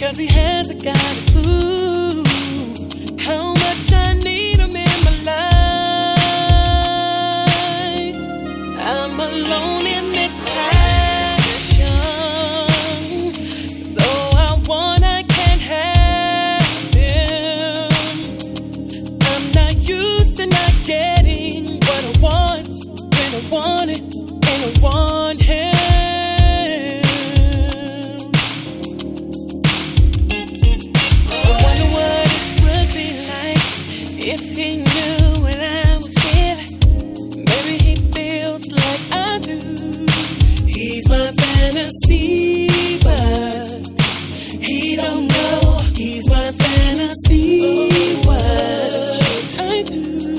Cause he has the kind of ooh, how much I need him in my life. I'm alone in this passion. Though I want, I can't have him. I'm not used to not getting what I want when I want it, and I want him. fantasy, but he don't know he's my fantasy. What I do?